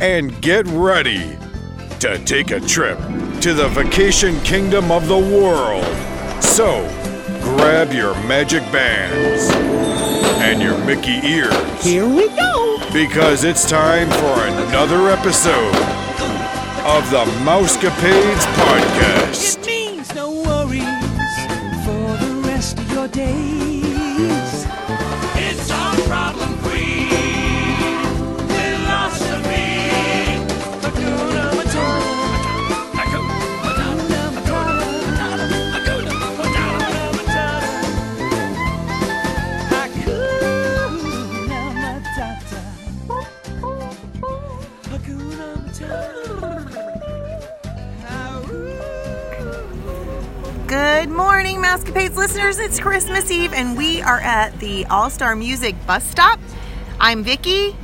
and get ready to take a trip to the vacation kingdom of the world. So, grab your magic bands and your Mickey ears. Here we go. Because it's time for another episode of the Mousecapades Podcast. Morning, Mousecapades listeners. It's Christmas Eve, and we are at the All Star Music bus stop. I'm Vicky,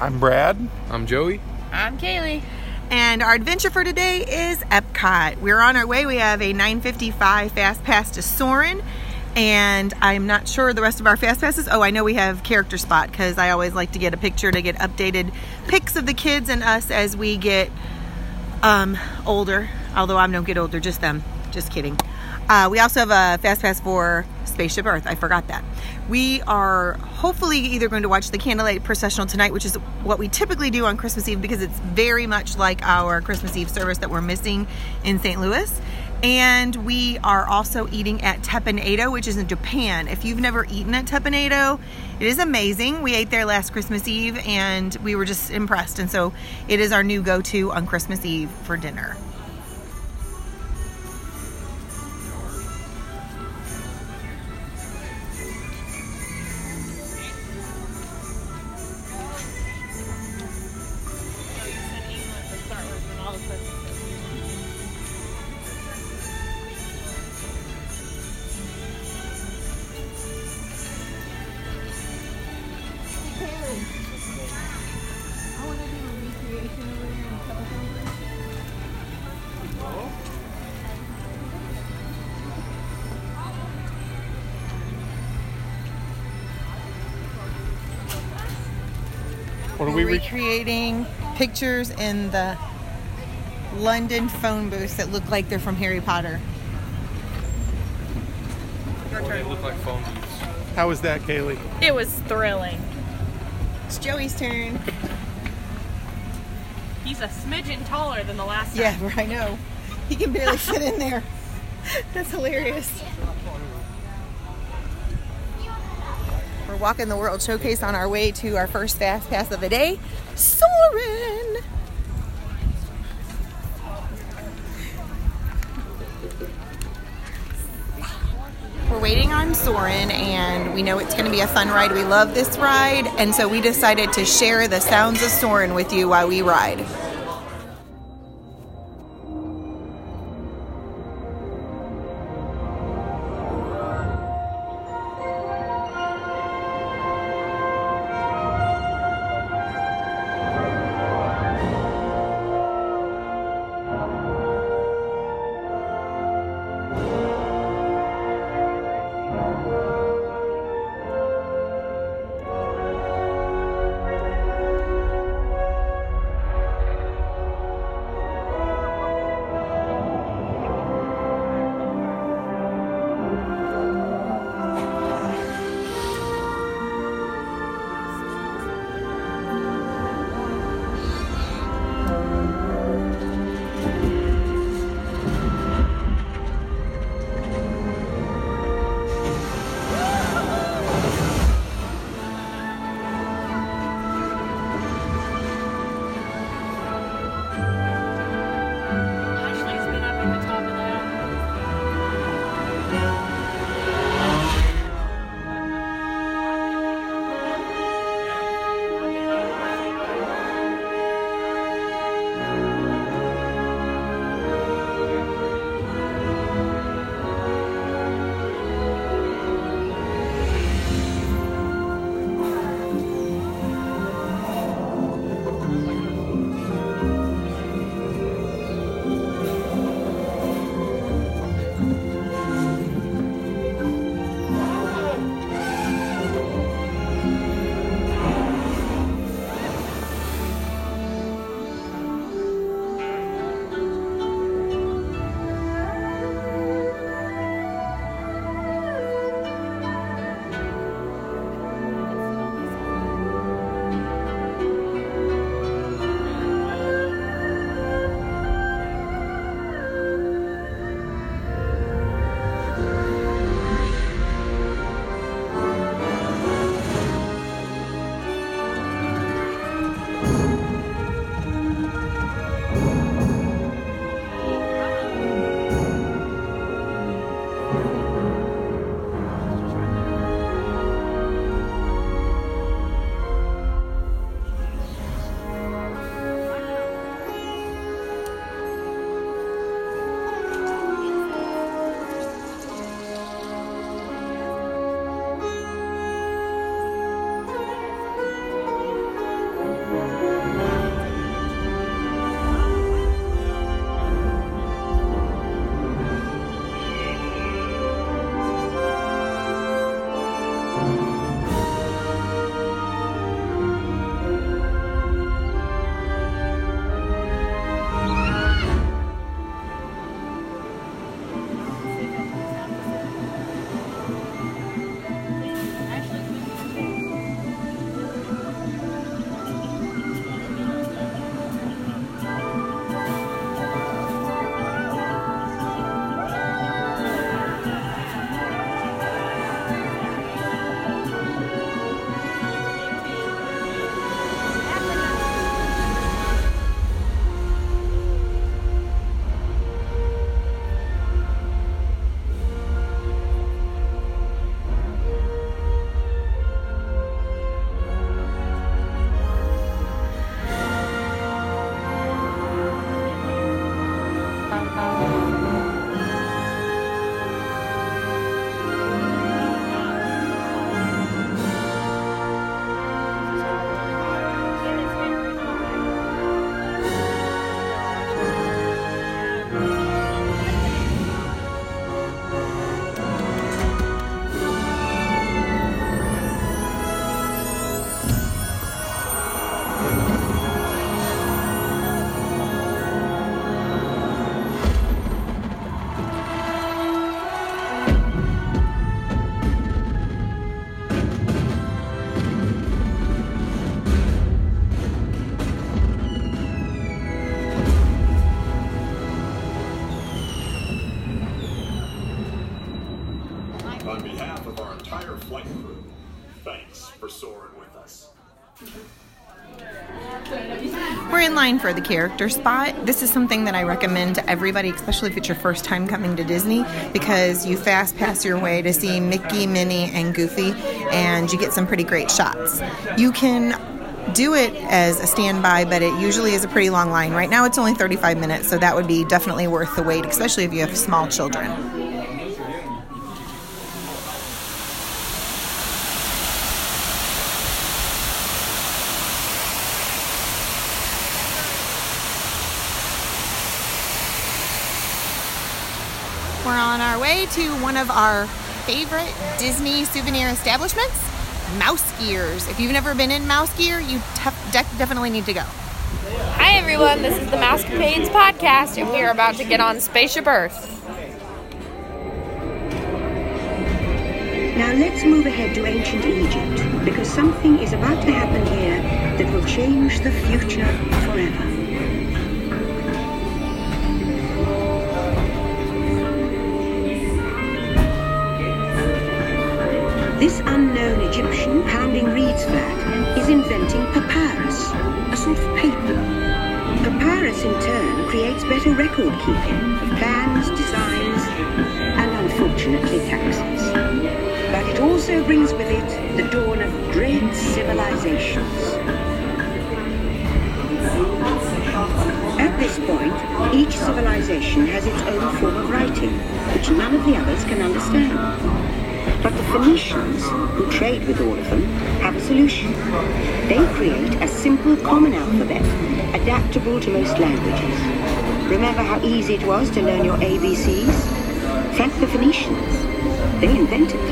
I'm Brad. I'm Joey. I'm Kaylee. and our adventure for today is Epcot. We're on our way. We have a 9:55 fast pass to Soarin', and I'm not sure the rest of our fast passes. Oh, I know we have character spot because I always like to get a picture to get updated pics of the kids and us as we get um, older. Although I don't get older, just them. Just kidding. Uh, we also have a fast pass for Spaceship Earth. I forgot that. We are hopefully either going to watch the candlelight processional tonight, which is what we typically do on Christmas Eve because it's very much like our Christmas Eve service that we're missing in St. Louis. And we are also eating at Teppan Edo, which is in Japan. If you've never eaten at Teppan Edo, it is amazing. We ate there last Christmas Eve and we were just impressed. And so it is our new go to on Christmas Eve for dinner. Recreating pictures in the London phone booths that look like they're from Harry Potter. They look like phone booths. How was that, Kaylee? It was thrilling. It's Joey's turn. He's a smidgen taller than the last time. Yeah, I know. He can barely fit in there. That's hilarious. We're walking the World Showcase on our way to our first fast pass of the day, Soarin'. We're waiting on Soarin', and we know it's going to be a fun ride. We love this ride, and so we decided to share the sounds of Soarin' with you while we ride. For the character spot. This is something that I recommend to everybody, especially if it's your first time coming to Disney, because you fast pass your way to see Mickey, Minnie, and Goofy, and you get some pretty great shots. You can do it as a standby, but it usually is a pretty long line. Right now it's only 35 minutes, so that would be definitely worth the wait, especially if you have small children. We're on our way to one of our favorite Disney souvenir establishments, Mouse Gears. If you've never been in Mouse Gear, you tef- de- definitely need to go. Hi everyone, this is the Mousecapades podcast, and we are about to get on Spaceship Earth. Now let's move ahead to ancient Egypt, because something is about to happen here that will change the future forever. Is inventing papyrus, a sort of paper. Papyrus in turn creates better record keeping of plans, designs, and unfortunately taxes. But it also brings with it the dawn of great civilizations. At this point, each civilization has its own form of writing, which none of the others can understand. But the Phoenicians, who trade with all of them, have a solution. They create a simple common alphabet, adaptable to most languages. Remember how easy it was to learn your ABCs? Thank the Phoenicians. They invented them.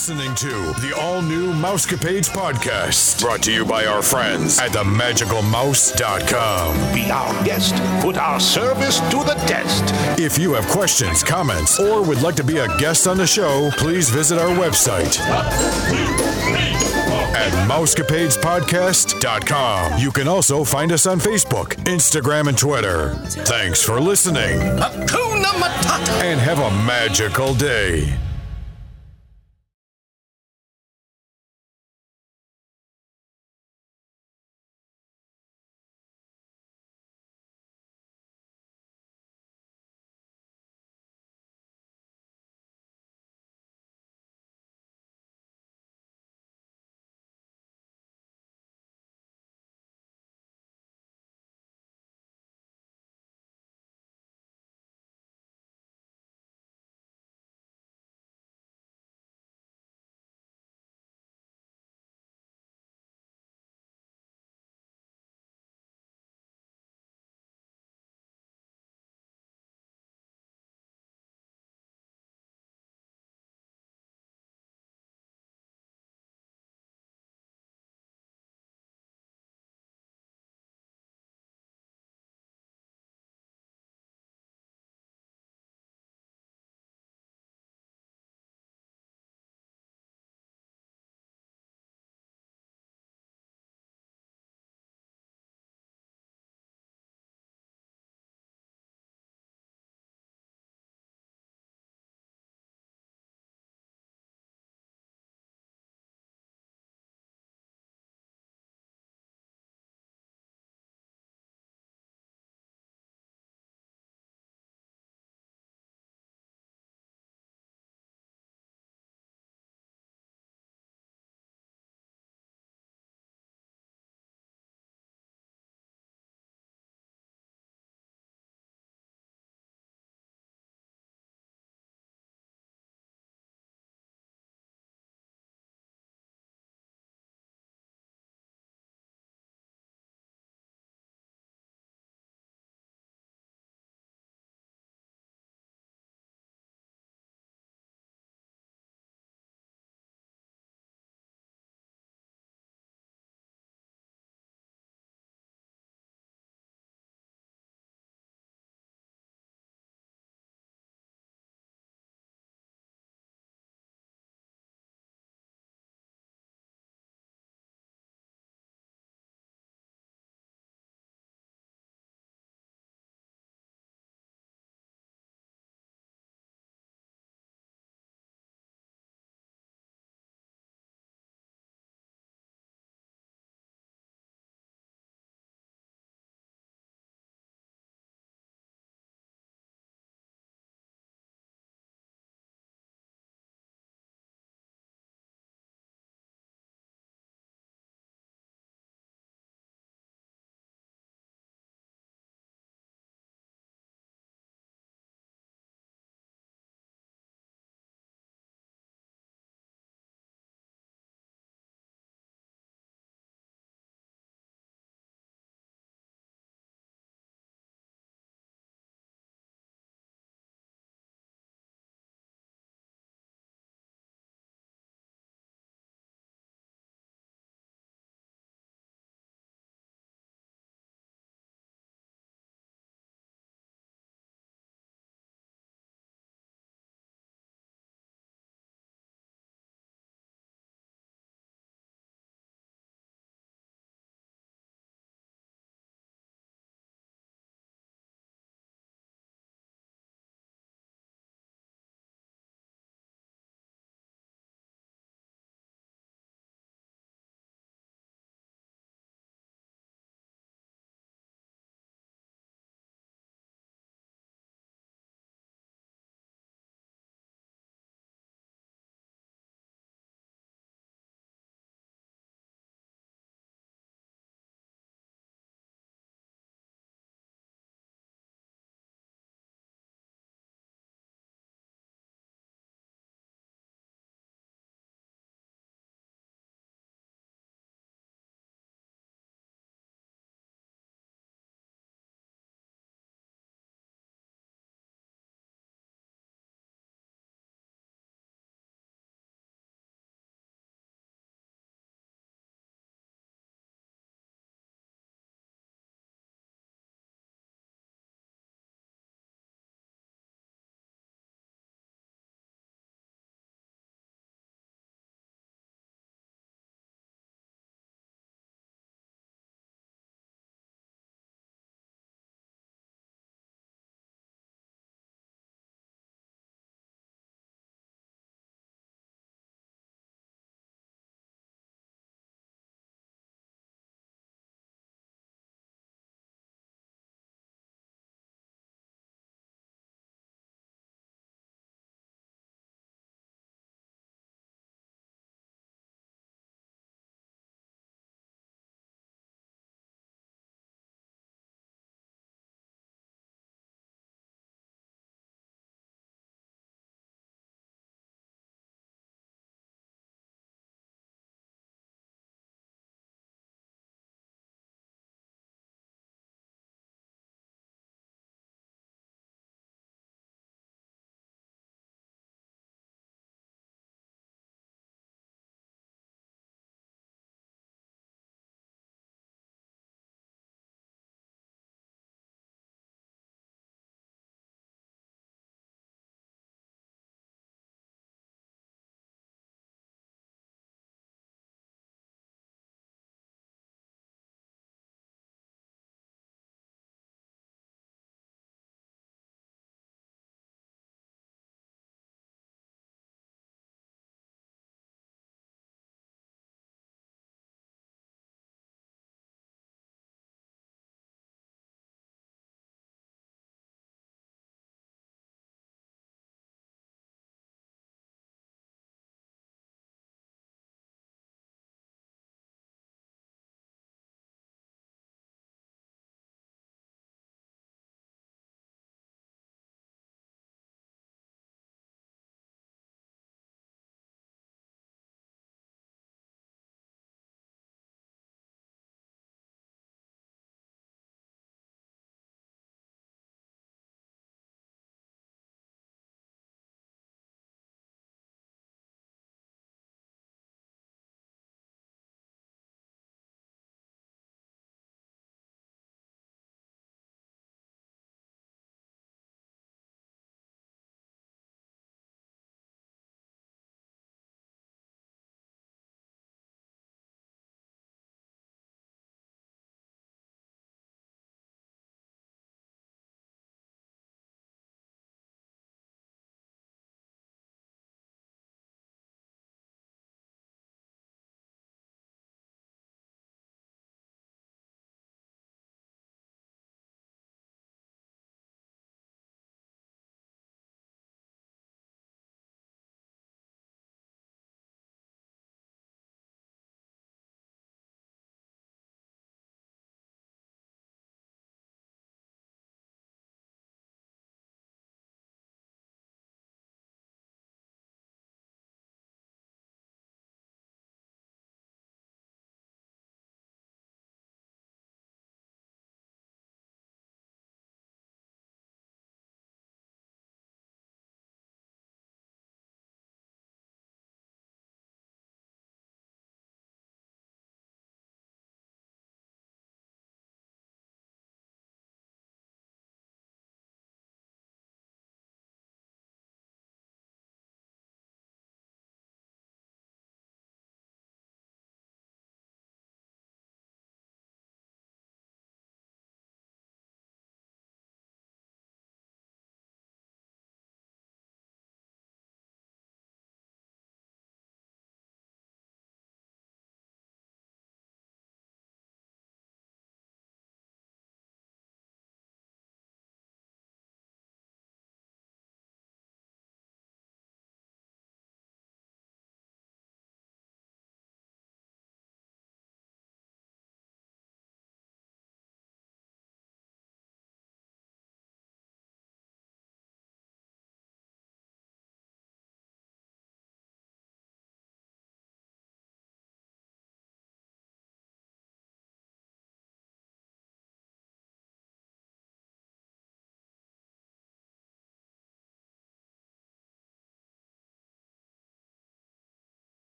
Listening to the all new Mousecapades podcast, brought to you by our friends at themagicalmouse.com. Be our guest. Put our service to the test. If you have questions, comments, or would like to be a guest on the show, please visit our website at mousecapadespodcast.com. You can also find us on Facebook, Instagram, and Twitter. Thanks for listening and have a magical day.